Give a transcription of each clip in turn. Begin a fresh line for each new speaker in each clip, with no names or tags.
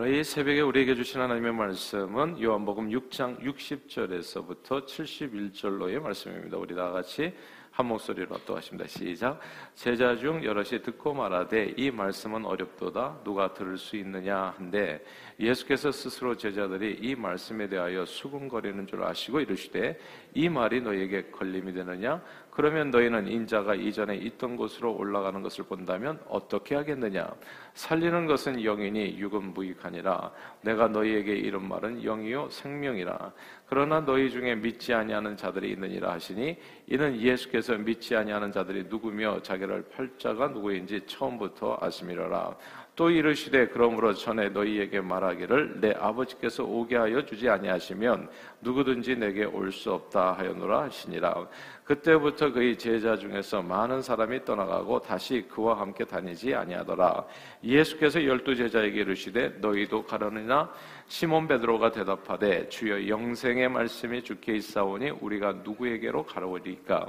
오늘 이 새벽에 우리에게 주신 하나님의 말씀은 요한복음 6장 60절에서부터 71절로의 말씀입니다. 우리 다 같이 한 목소리로 또 하십니다. 시작. 제자 중 여럿이 듣고 말하되 이 말씀은 어렵도다 누가 들을 수 있느냐 한데 예수께서 스스로 제자들이 이 말씀에 대하여 수군거리는 줄 아시고 이르시되 이 말이 너에게 걸림이 되느냐 그러면 너희는 인자가 이전에 있던 곳으로 올라가는 것을 본다면 어떻게 하겠느냐? 살리는 것은 영이니 육은 무익하니라. 내가 너희에게 이런 말은 영이요 생명이라. 그러나 너희 중에 믿지 아니하는 자들이 있느니라 하시니 이는 예수께서 믿지 아니하는 자들이 누구며 자기를 팔자가 누구인지 처음부터 아심이라라 또 이르시되 그러므로 전에 너희에게 말하기를 내 아버지께서 오게 하여 주지 아니하시면 누구든지 내게 올 수 없다 하였노라 하시니라. 그때부터 그의 제자 중에서 많은 사람이 떠나가고 다시 그와 함께 다니지 아니하더라. 예수께서 열두 제자에게 이르시되 너희도 가려느냐 시몬 베드로가 대답하되 주여 영생의 말씀이 주께 있사오니 우리가 누구에게로 가려오리까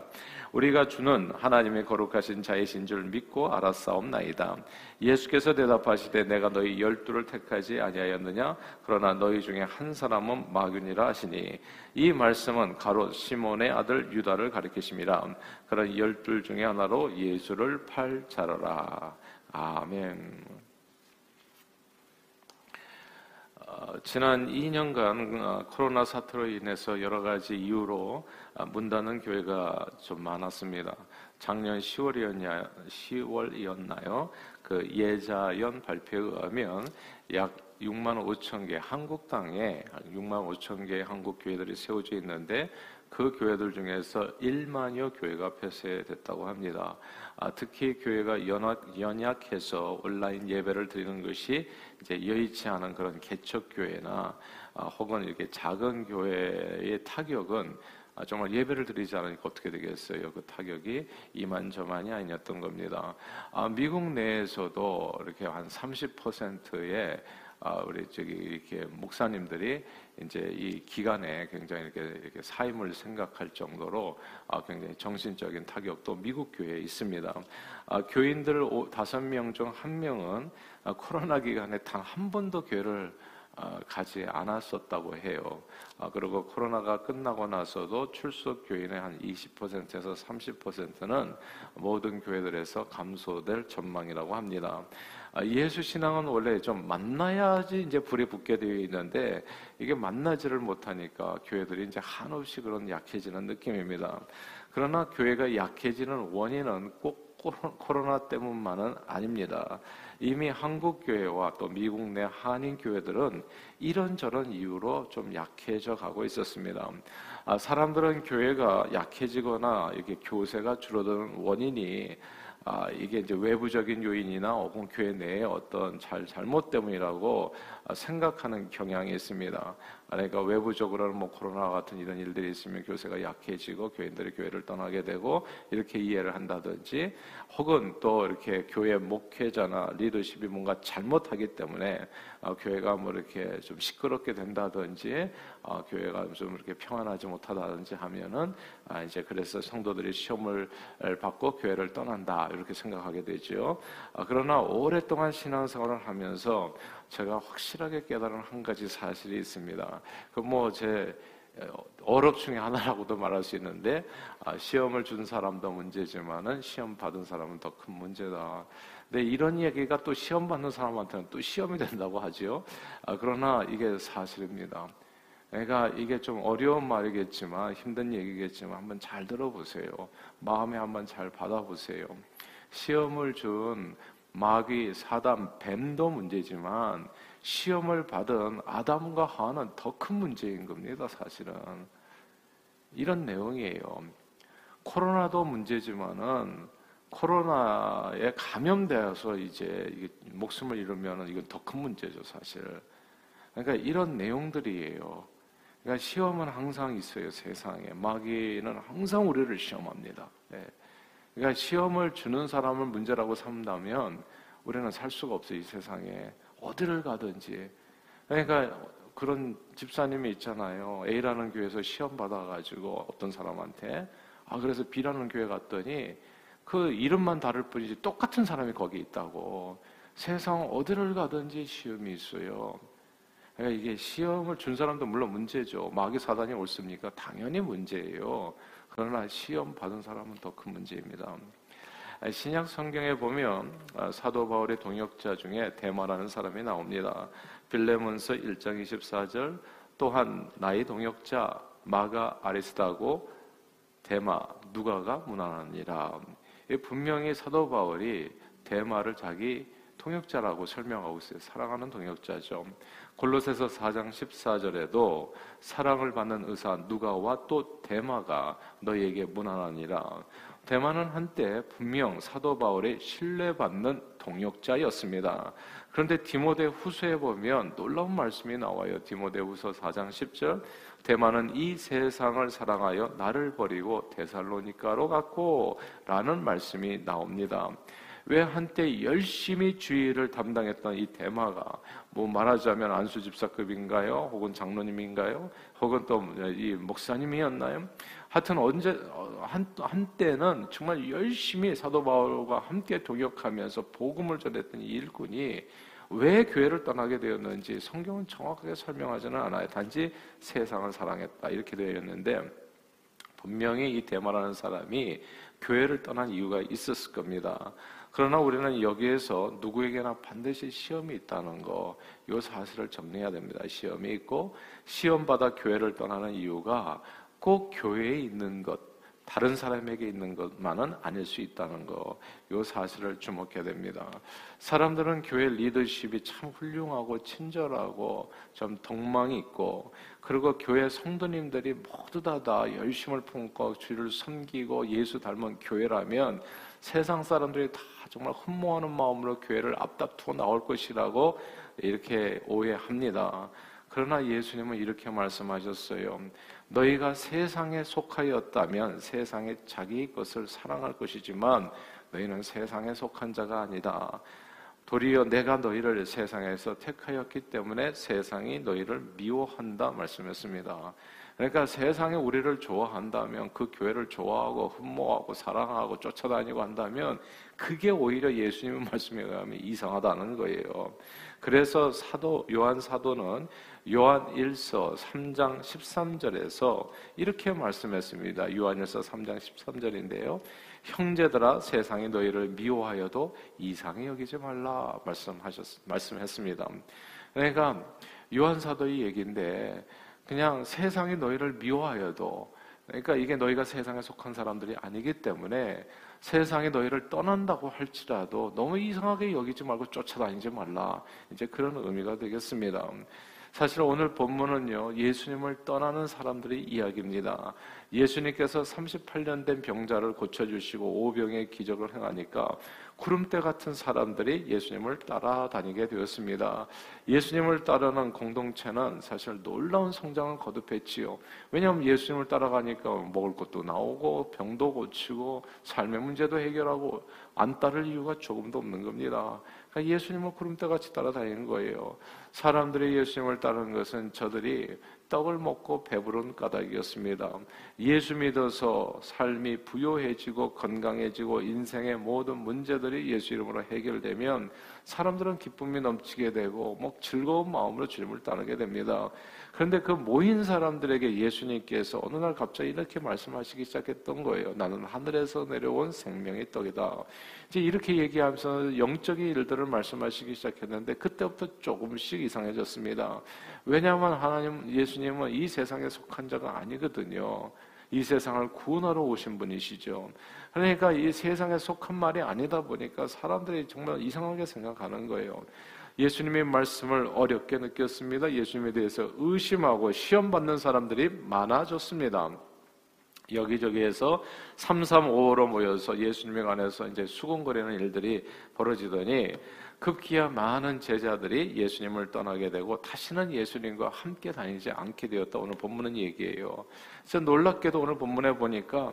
우리가 주는 하나님의 거룩하신 자이신 줄 믿고 알았사옵나이다. 예수께서 대답하시되 내가 너희 열두를 택하지 아니하였느냐? 그러나 너희 중에 한 사람은 마귀니라 하시니 이 말씀은 가로 시몬의 아들 유다를 가리키심이라. 그런 열둘 중에 하나로 예수를 팔 자라라. 아멘. 어, 지난 2년간 어, 코로나 사태로 인해서 여러 가지 이유로 어, 문 닫는 교회가 좀 많았습니다. 작년 10월이었냐, 10월이었나요? 그 예자연 발표에 의하면 약 6만 5천 개 한국 땅에 6만 5천 개의 한국 교회들이 세워져 있는데 그 교회들 중에서 1만여 교회가 폐쇄됐다고 합니다. 아, 특히 교회가 연약, 연약 해서 온라인 예배를 드리는 것이 이제 여의치 않은 그런 개척 교회나 아, 혹은 이렇게 작은 교회의 타격은 아, 정말 예배를 드리지 않으니까 어떻게 되겠어요? 그 타격이 이만저만이 아니었던 겁니다. 아, 미국 내에서도 이렇게 한 30%의 아, 우리 저기 이렇게 목사님들이 이제 이 기간에 굉장히 이렇게, 이렇게 사임을 생각할 정도로 아, 굉장히 정신적인 타격도 미국 교회에 있습니다. 아, 교인들 다섯 명 중 한 명은 아, 코로나 기간에 단 한 번도 교회를 아, 가지 않았었다고 해요. 아, 그리고 코로나가 끝나고 나서도 출석 교인의 한 20%에서 30%는 모든 교회들에서 감소될 전망이라고 합니다. 아, 예수 신앙은 원래 좀 만나야지 이제 불이 붙게 되어 있는데 이게 만나지를 못하니까 교회들이 이제 한없이 그런 약해지는 느낌입니다. 그러나 교회가 약해지는 원인은 꼭 코로나 때문만은 아닙니다. 이미 한국 교회와 또 미국 내 한인 교회들은 이런저런 이유로 좀 약해져 가고 있었습니다. 아, 사람들은 교회가 약해지거나 이렇게 교세가 줄어드는 원인이 아, 이게 이제 외부적인 요인이나 혹은 교회 내에 어떤 잘 잘못 때문이라고 생각하는 경향이 있습니다. 그러니까 외부적으로는 뭐 코로나 같은 이런 일들이 있으면 교세가 약해지고 교인들이 교회를 떠나게 되고 이렇게 이해를 한다든지 혹은 또 이렇게 교회 목회자나 리더십이 뭔가 잘못하기 때문에 어, 교회가 뭐 이렇게 좀 시끄럽게 된다든지 어, 교회가 좀 이렇게 평안하지 못하다든지 하면은 아, 이제 그래서 성도들이 시험을 받고 교회를 떠난다 이렇게 생각하게 되죠. 어, 그러나 오랫동안 신앙생활을 하면서 제가 확실하게 깨달은 한 가지 사실이 있습니다. 그 뭐 제 어렵 중에 하나라고도 말할 수 있는데 아, 시험을 준 사람도 문제지만은 시험 받은 사람은 더 큰 문제다. 근데 이런 얘기가 또 시험 받는 사람한테는 또 시험이 된다고 하지요. 아, 그러나 이게 사실입니다. 그러니까 이게 좀 어려운 말이겠지만 힘든 얘기겠지만 한번 잘 들어보세요. 마음에 한번 잘 받아보세요. 시험을 준 마귀, 사단, 뱀도 문제지만 시험을 받은 아담과 하와는 더 큰 문제인 겁니다, 사실은. 이런 내용이에요. 코로나도 문제지만은 코로나에 감염되어서 이제 목숨을 잃으면 이건 더 큰 문제죠, 사실. 그러니까 이런 내용들이에요. 그러니까 시험은 항상 있어요, 세상에. 마귀는 항상 우리를 시험합니다. 네. 그러니까 시험을 주는 사람을 문제라고 삼다면 우리는 살 수가 없어요, 이 세상에. 어디를 가든지. 그러니까 그런 집사님이 있잖아요. A라는 교회에서 시험 받아가지고 어떤 사람한테. 아, 그래서 B라는 교회 갔더니 그 이름만 다를 뿐이지 똑같은 사람이 거기 있다고. 세상 어디를 가든지 시험이 있어요. 그러니까 이게 시험을 준 사람도 물론 문제죠. 마귀 사단이 옳습니까? 당연히 문제예요. 그러나 시험 받은 사람은 더 큰 문제입니다. 신약 성경에 보면 아, 사도 바울의 동역자 중에 대마라는 사람이 나옵니다. 빌레몬서 1장 24절 또한 나의 동역자 마가 아리스다고 대마 누가가 무난하니라. 분명히 사도 바울이 대마를 자기 동역자라고 설명하고 있어요. 사랑하는 동역자죠. 골로새서 4장 14절에도 사랑을 받는 의사 누가와 또 대마가 너희에게 무난하니라. 대마는 한때 분명 사도 바울의 신뢰받는 동역자였습니다. 그런데 디모데 후서에 보면 놀라운 말씀이 나와요. 디모데 후서 4장 10절. 대마는 이 세상을 사랑하여 나를 버리고 데살로니카로 갔고 라는 말씀이 나옵니다. 왜 한때 열심히 주의를 담당했던 이 대마가 뭐 말하자면 안수 집사급인가요? 혹은 장로님인가요? 혹은 또 이 목사님이었나요? 하여튼 언제 한 한때는 정말 열심히 사도 바울과 함께 동역하면서 복음을 전했던 이 일꾼이 왜 교회를 떠나게 되었는지 성경은 정확하게 설명하지는 않아요. 단지 세상을 사랑했다 이렇게 되어 있는데 분명히 이 대마라는 사람이 교회를 떠난 이유가 있었을 겁니다. 그러나 우리는 여기에서 누구에게나 반드시 시험이 있다는 거, 이 사실을 정리해야 됩니다. 시험이 있고, 시험받아 교회를 떠나는 이유가 꼭 교회에 있는 것, 다른 사람에게 있는 것만은 아닐 수 있다는 거, 이 사실을 주목해야 됩니다. 사람들은 교회 리더십이 참 훌륭하고 친절하고 좀 덕망이 있고, 그리고 교회 성도님들이 모두 다, 다 열심을 품고 주를 섬기고 예수 닮은 교회라면 세상 사람들이 다 정말 흠모하는 마음으로 교회를 앞다투어 나올 것이라고 이렇게 오해합니다. 그러나 예수님은 이렇게 말씀하셨어요. 너희가 세상에 속하였다면 세상에 자기 것을 사랑할 것이지만 너희는 세상에 속한 자가 아니다. 도리어 내가 너희를 세상에서 택하였기 때문에 세상이 너희를 미워한다 말씀했습니다. 그러니까 세상에 우리를 좋아한다면 그 교회를 좋아하고 흠모하고 사랑하고 쫓아다니고 한다면 그게 오히려 예수님의 말씀에 의하면 이상하다는 거예요. 그래서 사도 요한 사도는 요한 1서 3장 13절에서 이렇게 말씀했습니다. 요한 1서 3장 13절인데요. 형제들아 세상이 너희를 미워하여도 이상히 여기지 말라 말씀하셨 말씀했습니다. 그러니까 요한 사도의 얘기인데 그냥 세상이 너희를 미워하여도 그러니까 이게 너희가 세상에 속한 사람들이 아니기 때문에 세상이 너희를 떠난다고 할지라도 너무 이상하게 여기지 말고 쫓아다니지 말라. 이제 그런 의미가 되겠습니다. 사실 오늘 본문은요, 예수님을 떠나는 사람들의 이야기입니다. 예수님께서 38년 된 병자를 고쳐주시고 오병의 기적을 행하니까 구름대 같은 사람들이 예수님을 따라다니게 되었습니다. 예수님을 따르는 공동체는 사실 놀라운 성장을 거듭했지요. 왜냐하면 예수님을 따라가니까 먹을 것도 나오고 병도 고치고 삶의 문제도 해결하고 안 따를 이유가 조금도 없는 겁니다. 그러니까 예수님을 구름대 같이 따라다니는 거예요. 사람들이 예수님을 따르는 것은 저들이 떡을 먹고 배부른 까닭이었습니다. 예수 믿어서 삶이 부요해지고 건강해지고 인생의 모든 문제들 이 예수 이름으로 해결되면 사람들은 기쁨이 넘치게 되고 뭐 즐거운 마음으로 주님을 따르게 됩니다. 그런데 그 모인 사람들에게 예수님께서 어느 날 갑자기 이렇게 말씀하시기 시작했던 거예요. 나는 하늘에서 내려온 생명의 떡이다. 이제 이렇게 얘기하면서 영적인 일들을 말씀하시기 시작했는데 그때부터 조금씩 이상해졌습니다. 왜냐하면 하나님 예수님은 이 세상에 속한 자가 아니거든요. 이 세상을 구원하러 오신 분이시죠. 그러니까 이 세상에 속한 말이 아니다 보니까 사람들이 정말 이상하게 생각하는 거예요. 예수님의 말씀을 어렵게 느꼈습니다. 예수님에 대해서 의심하고 시험 받는 사람들이 많아졌습니다. 여기저기에서 335로 모여서 예수님에 관해서 이제 수군거리는 일들이 벌어지더니 급기야 많은 제자들이 예수님을 떠나게 되고 다시는 예수님과 함께 다니지 않게 되었다. 오늘 본문은 얘기해요. 그래서 놀랍게도 오늘 본문에 보니까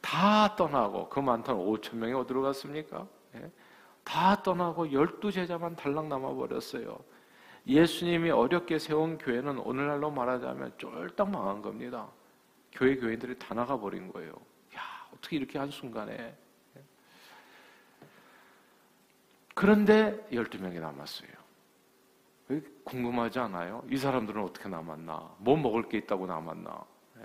다 떠나고 그 많던 5천 명이 어디로 갔습니까? 예? 다 떠나고 열두 제자만 달랑 남아 버렸어요. 예수님이 어렵게 세운 교회는 오늘날로 말하자면 쫄딱 망한 겁니다. 교회 교인들이 다 나가 버린 거예요. 야, 어떻게 이렇게 한 순간에. 그런데 12명이 남았어요. 궁금하지 않아요? 이 사람들은 어떻게 남았나? 뭐 먹을 게 있다고 남았나? 예.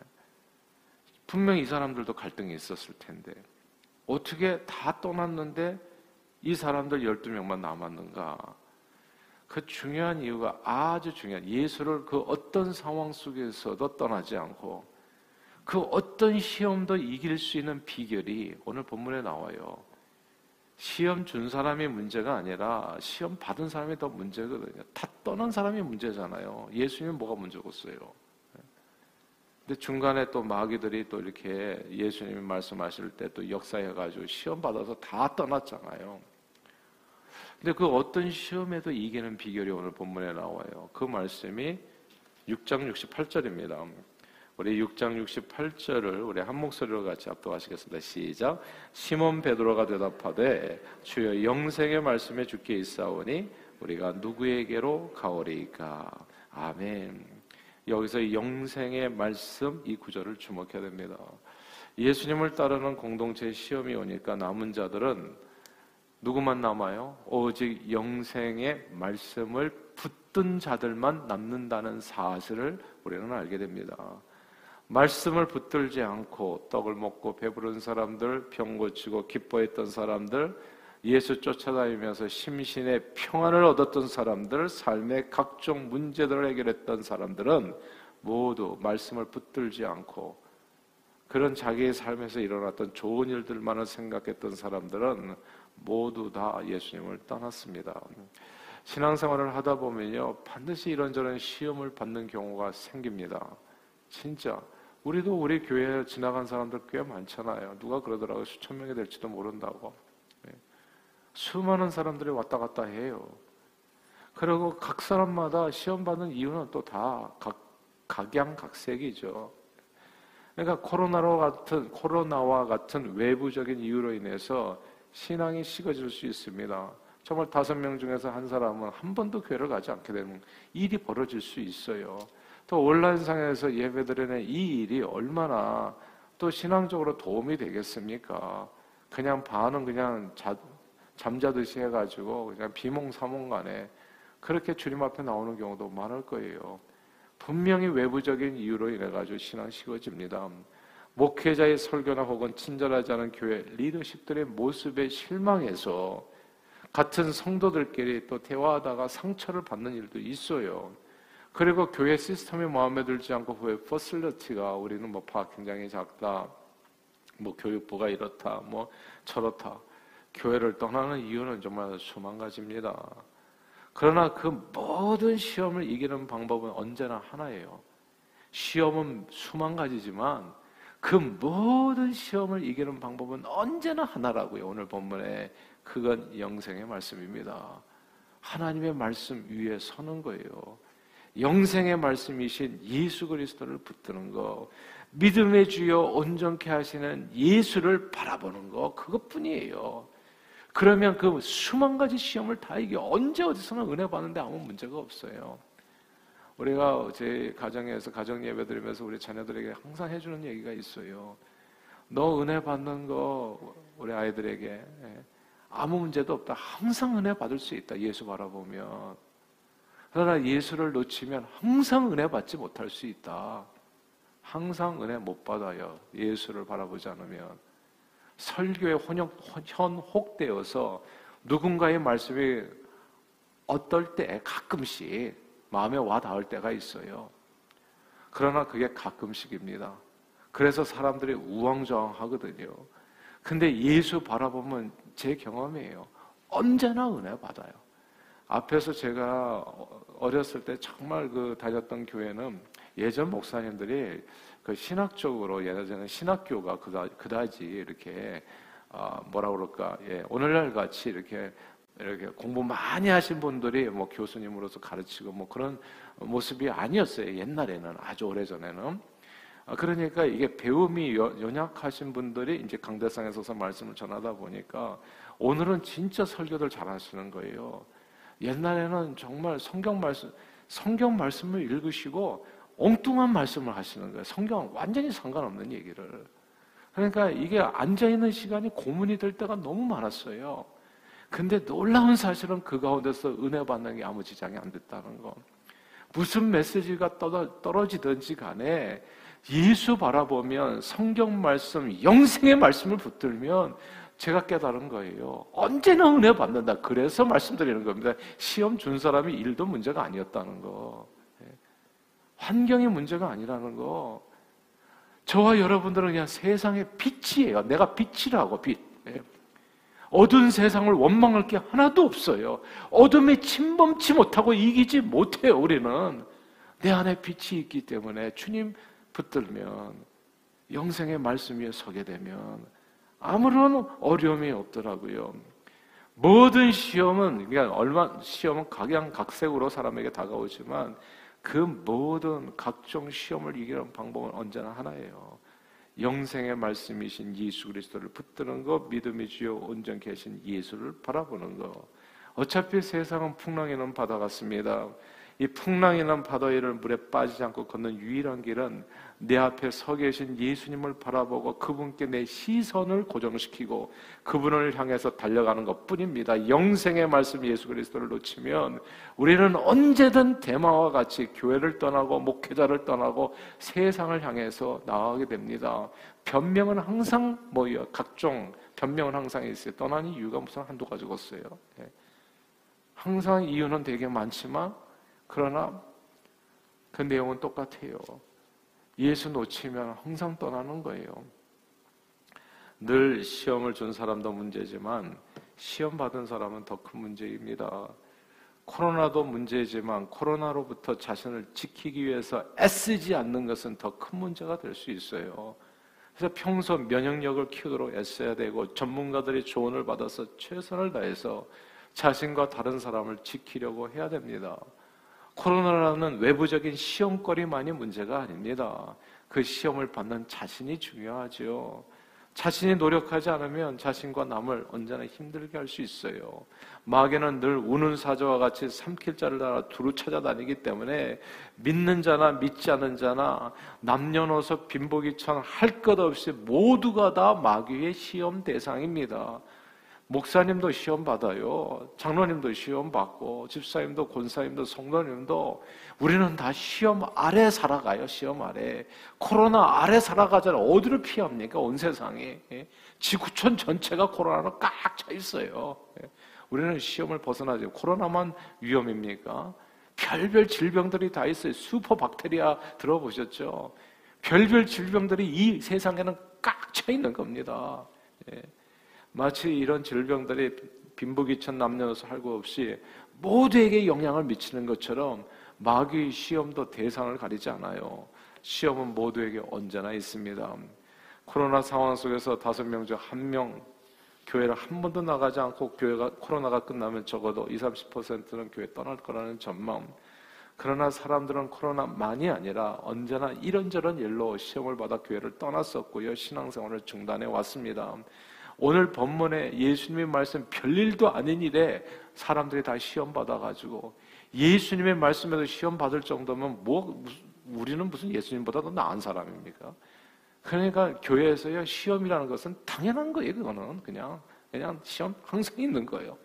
분명히 이 사람들도 갈등이 있었을 텐데 어떻게 다 떠났는데 이 사람들 12명만 남았는가? 그 중요한 이유가 아주 중요한 예수를 그 어떤 상황 속에서도 떠나지 않고 그 어떤 시험도 이길 수 있는 비결이 오늘 본문에 나와요. 시험 준 사람이 문제가 아니라 시험 받은 사람이 더 문제거든요. 다 떠난 사람이 문제잖아요. 예수님은 뭐가 문제겠어요? 근데 중간에 또 마귀들이 또 이렇게 예수님이 말씀하실 때 또 역사해가지고 시험 받아서 다 떠났잖아요. 근데 그 어떤 시험에도 이기는 비결이 오늘 본문에 나와요. 그 말씀이 6장 68절입니다. 우리 6장 68절을 우리 한 목소리로 같이 압도하시겠습니다. 시작. 시몬 베드로가 대답하되 주여 영생의 말씀에 주께 있사오니 우리가 누구에게로 가오리까? 아멘. 여기서 영생의 말씀 이 구절을 주목해야 됩니다. 예수님을 따르는 공동체 시험이 오니까 남은 자들은 누구만 남아요? 오직 영생의 말씀을 붙든 자들만 남는다는 사실을 우리는 알게 됩니다. 말씀을 붙들지 않고 떡을 먹고 배부른 사람들, 병 고치고 기뻐했던 사람들, 예수 쫓아다니면서 심신의 평안을 얻었던 사람들, 삶의 각종 문제들을 해결했던 사람들은 모두 말씀을 붙들지 않고 그런 자기의 삶에서 일어났던 좋은 일들만을 생각했던 사람들은 모두 다 예수님을 떠났습니다. 신앙생활을 하다 보면요, 반드시 이런저런 시험을 받는 경우가 생깁니다. 진짜. 우리도 우리 교회에 지나간 사람들 꽤 많잖아요. 누가 그러더라고요. 수천 명이 될지도 모른다고. 네. 수많은 사람들이 왔다 갔다 해요. 그리고 각 사람마다 시험 받는 이유는 또 다 각양각색이죠. 그러니까 코로나로 같은 코로나와 같은 외부적인 이유로 인해서 신앙이 식어질 수 있습니다. 정말 다섯 명 중에서 한 사람은 한 번도 교회를 가지 않게 되는 일이 벌어질 수 있어요. 또 온라인상에서 예배드리는 이 일이 얼마나 또 신앙적으로 도움이 되겠습니까? 그냥 반은 그냥 자, 잠자듯이 해가지고 그냥 비몽사몽간에 그렇게 주님 앞에 나오는 경우도 많을 거예요. 분명히 외부적인 이유로 인해가지고 신앙 식어집니다. 목회자의 설교나 혹은 친절하지 않은 교회 리더십들의 모습에 실망해서 같은 성도들끼리 또 대화하다가 상처를 받는 일도 있어요. 그리고 교회 시스템이 마음에 들지 않고 왜 퍼슬러티가 우리는 뭐 파 굉장히 작다, 뭐 교육부가 이렇다, 뭐 저렇다. 교회를 떠나는 이유는 정말 수만 가지입니다. 그러나 그 모든 시험을 이기는 방법은 언제나 하나예요. 시험은 수만 가지지만 그 모든 시험을 이기는 방법은 언제나 하나라고요. 오늘 본문에 그건 영생의 말씀입니다. 하나님의 말씀 위에 서는 거예요. 영생의 말씀이신 예수 그리스도를 붙드는 거, 믿음의 주여 온전케 하시는 예수를 바라보는 거, 그것뿐이에요. 그러면 그 수만 가지 시험을 다 이겨 언제 어디서나 은혜 받는데 아무 문제가 없어요. 우리가 제 가정에서 가정 예배 드리면서 우리 자녀들에게 항상 해주는 얘기가 있어요. 너 은혜 받는 거 우리 아이들에게 예, 아무 문제도 없다. 항상 은혜 받을 수 있다. 예수 바라보면. 그러나 예수를 놓치면 항상 은혜 받지 못할 수 있다. 항상 은혜 못 받아요. 예수를 바라보지 않으면. 설교에 혼역, 현혹되어서 누군가의 말씀이 어떨 때 가끔씩 마음에 와 닿을 때가 있어요. 그러나 그게 가끔씩입니다. 그래서 사람들이 우왕좌왕 하거든요. 근데 예수 바라보면 제 경험이에요. 언제나 은혜 받아요. 앞에서 제가 어렸을 때 정말 그 다녔던 교회는 예전 목사님들이 그 신학적으로 예전에는 신학교가 그다, 그다 지 이렇게 어, 뭐라 그럴까 예, 오늘날 같이 이렇게 이렇게 공부 많이 하신 분들이 뭐 교수님으로서 가르치고 뭐 그런 모습이 아니었어요. 옛날에는 아주 오래 전에는. 아, 그러니까 이게 배움이 연약하신 분들이 이제 강대상에 서서 말씀을 전하다 보니까 오늘은 진짜 설교들 잘 하시는 거예요. 옛날에는 정말 성경 말씀, 성경 말씀을 읽으시고 엉뚱한 말씀을 하시는 거예요. 성경 완전히 상관없는 얘기를. 그러니까 이게 앉아있는 시간이 고문이 될 때가 너무 많았어요. 근데 놀라운 사실은 그 가운데서 은혜 받는 게 아무 지장이 안 됐다는 거. 무슨 메시지가 떨어지든지 간에 예수 바라보면 성경 말씀, 영생의 말씀을 붙들면 제가 깨달은 거예요. 언제나 은혜 받는다. 그래서 말씀드리는 겁니다. 시험 준 사람이 일도 문제가 아니었다는 거. 예. 환경이 문제가 아니라는 거. 저와 여러분들은 그냥 세상의 빛이에요. 내가 빛이라고, 빛. 예. 어두운 세상을 원망할 게 하나도 없어요. 어둠에 침범치 못하고 이기지 못해요, 우리는. 내 안에 빛이 있기 때문에 주님 붙들면, 영생의 말씀 위에 서게 되면, 아무런 어려움이 없더라고요. 모든 시험은 그러니까 얼마 시험은 각양각색으로 사람에게 다가오지만 그 모든 각종 시험을 이기는 방법은 언제나 하나예요. 영생의 말씀이신 예수 그리스도를 붙드는 것, 믿음이 주여 온전케 하신 예수를 바라보는 것. 어차피 세상은 풍랑이는 바다 같습니다. 이 풍랑이란 바다 위를 물에 빠지지 않고 걷는 유일한 길은 내 앞에 서 계신 예수님을 바라보고 그분께 내 시선을 고정시키고 그분을 향해서 달려가는 것 뿐입니다. 영생의 말씀 예수 그리스도를 놓치면 우리는 언제든 대마와 같이 교회를 떠나고 목회자를 떠나고 세상을 향해서 나가게 됩니다. 변명은 항상 뭐예요? 각종 변명은 항상 있어요. 떠난 이유가 무슨 한두 가지가 없어요. 예. 항상 이유는 되게 많지만 그러나 그 내용은 똑같아요. 예수 놓치면 항상 떠나는 거예요. 늘 시험을 준 사람도 문제지만 시험 받은 사람은 더 큰 문제입니다. 코로나도 문제지만 코로나로부터 자신을 지키기 위해서 애쓰지 않는 것은 더 큰 문제가 될 수 있어요. 그래서 평소 면역력을 키우도록 애써야 되고 전문가들의 조언을 받아서 최선을 다해서 자신과 다른 사람을 지키려고 해야 됩니다. 코로나라는 외부적인 시험거리만이 문제가 아닙니다. 그 시험을 받는 자신이 중요하죠. 자신이 노력하지 않으면 자신과 남을 언제나 힘들게 할 수 있어요. 마귀는 늘 우는 사자와 같이 삼킬 자를 따라 두루 찾아다니기 때문에 믿는 자나 믿지 않는 자나 남녀노소 빈복이천 할 것 없이 모두가 다 마귀의 시험 대상입니다. 목사님도 시험 받아요. 장로님도 시험 받고 집사님도 권사님도 성도님도 우리는 다 시험 아래 살아가요. 시험 아래. 코로나 아래 살아가잖아요. 어디를 피합니까? 온 세상에. 예? 지구촌 전체가 코로나로 꽉 차 있어요. 예? 우리는 시험을 벗어나지. 코로나만 위험입니까? 별별 질병들이 다 있어요. 슈퍼 박테리아 들어보셨죠? 별별 질병들이 이 세상에는 꽉 차 있는 겁니다. 예. 마치 이런 질병들이 빈부귀천 남녀노소 할 것 없이 모두에게 영향을 미치는 것처럼 마귀 시험도 대상을 가리지 않아요. 시험은 모두에게 언제나 있습니다. 코로나 상황 속에서 다섯 명 중 한 명 교회를 한 번도 나가지 않고 교회가 코로나가 끝나면 적어도 20, 30%는 교회 떠날 거라는 전망. 그러나 사람들은 코로나만이 아니라 언제나 이런저런 일로 시험을 받아 교회를 떠났었고요. 신앙생활을 중단해 왔습니다. 오늘 본문에 예수님의 말씀 별일도 아닌 일에 사람들이 다 시험 받아가지고 예수님의 말씀에도 시험 받을 정도면 뭐 우리는 무슨 예수님보다 더 나은 사람입니까? 그러니까 교회에서요 시험이라는 것은 당연한 거예요. 그거는 그냥 그냥 시험 항상 있는 거예요.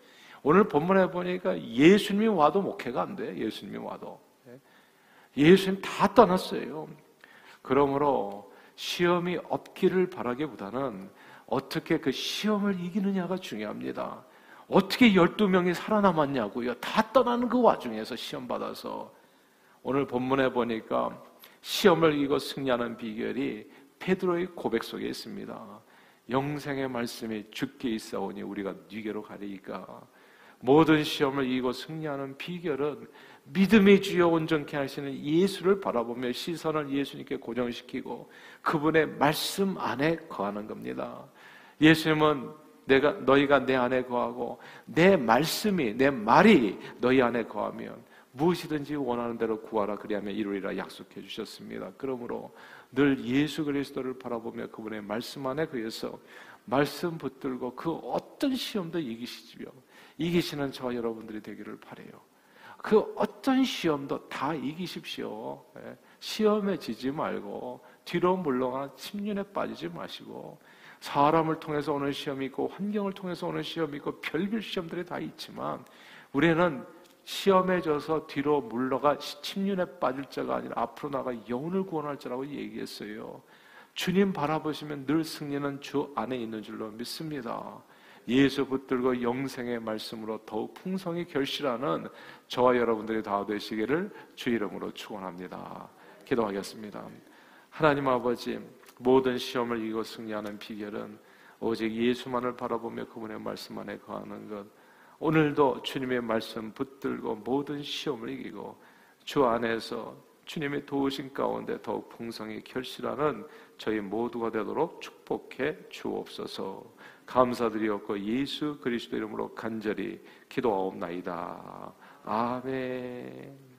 오늘 본문에 보니까 예수님이 와도 목회가 안 돼. 예수님이 와도 예. 예수님 다 떠났어요. 그러므로 시험이 없기를 바라기보다는 어떻게 그 시험을 이기느냐가 중요합니다. 어떻게 12명이 살아남았냐고요. 다 떠나는 그 와중에서 시험 받아서 오늘 본문에 보니까 시험을 이기고 승리하는 비결이 페드로의 고백 속에 있습니다. 영생의 말씀이 죽게 있사오니 우리가 니게로 가리이까 모든 시험을 이기고 승리하는 비결은 믿음의 주여 온전케 하시는 예수를 바라보며 시선을 예수님께 고정시키고 그분의 말씀 안에 거하는 겁니다. 예수님은 내가 너희가 내 안에 거하고 내 말씀이 내 말이 너희 안에 거하면 무엇이든지 원하는 대로 구하라 그리하면 이루리라 약속해 주셨습니다. 그러므로 늘 예수 그리스도를 바라보며 그분의 말씀 안에 그에서 말씀 붙들고 그 어떤 시험도 이기시지요. 이기시는 저와 여러분들이 되기를 바래요. 그 어떤 시험도 다 이기십시오. 예. 시험에 지지 말고 뒤로 물러가 침륜에 빠지지 마시고 사람을 통해서 오는 시험이 있고 환경을 통해서 오는 시험이 있고 별별 시험들이 다 있지만 우리는 시험에 져서 뒤로 물러가 침륜에 빠질 자가 아니라 앞으로 나가 영혼을 구원할 자라고 얘기했어요. 주님 바라보시면 늘 승리는 주 안에 있는 줄로 믿습니다. 예수 붙들고 영생의 말씀으로 더욱 풍성히 결실하는 저와 여러분들이 다 되시기를 주 이름으로 축원합니다. 기도하겠습니다. 하나님 아버지 모든 시험을 이기고 승리하는 비결은 오직 예수만을 바라보며 그분의 말씀 안에 거하는 것. 오늘도 주님의 말씀 붙들고 모든 시험을 이기고 주 안에서 주님의 도우신 가운데 더욱 풍성히 결실하는 저희 모두가 되도록 축복해 주옵소서. 감사드리옵고 예수 그리스도 이름으로 간절히 기도하옵나이다. 아멘.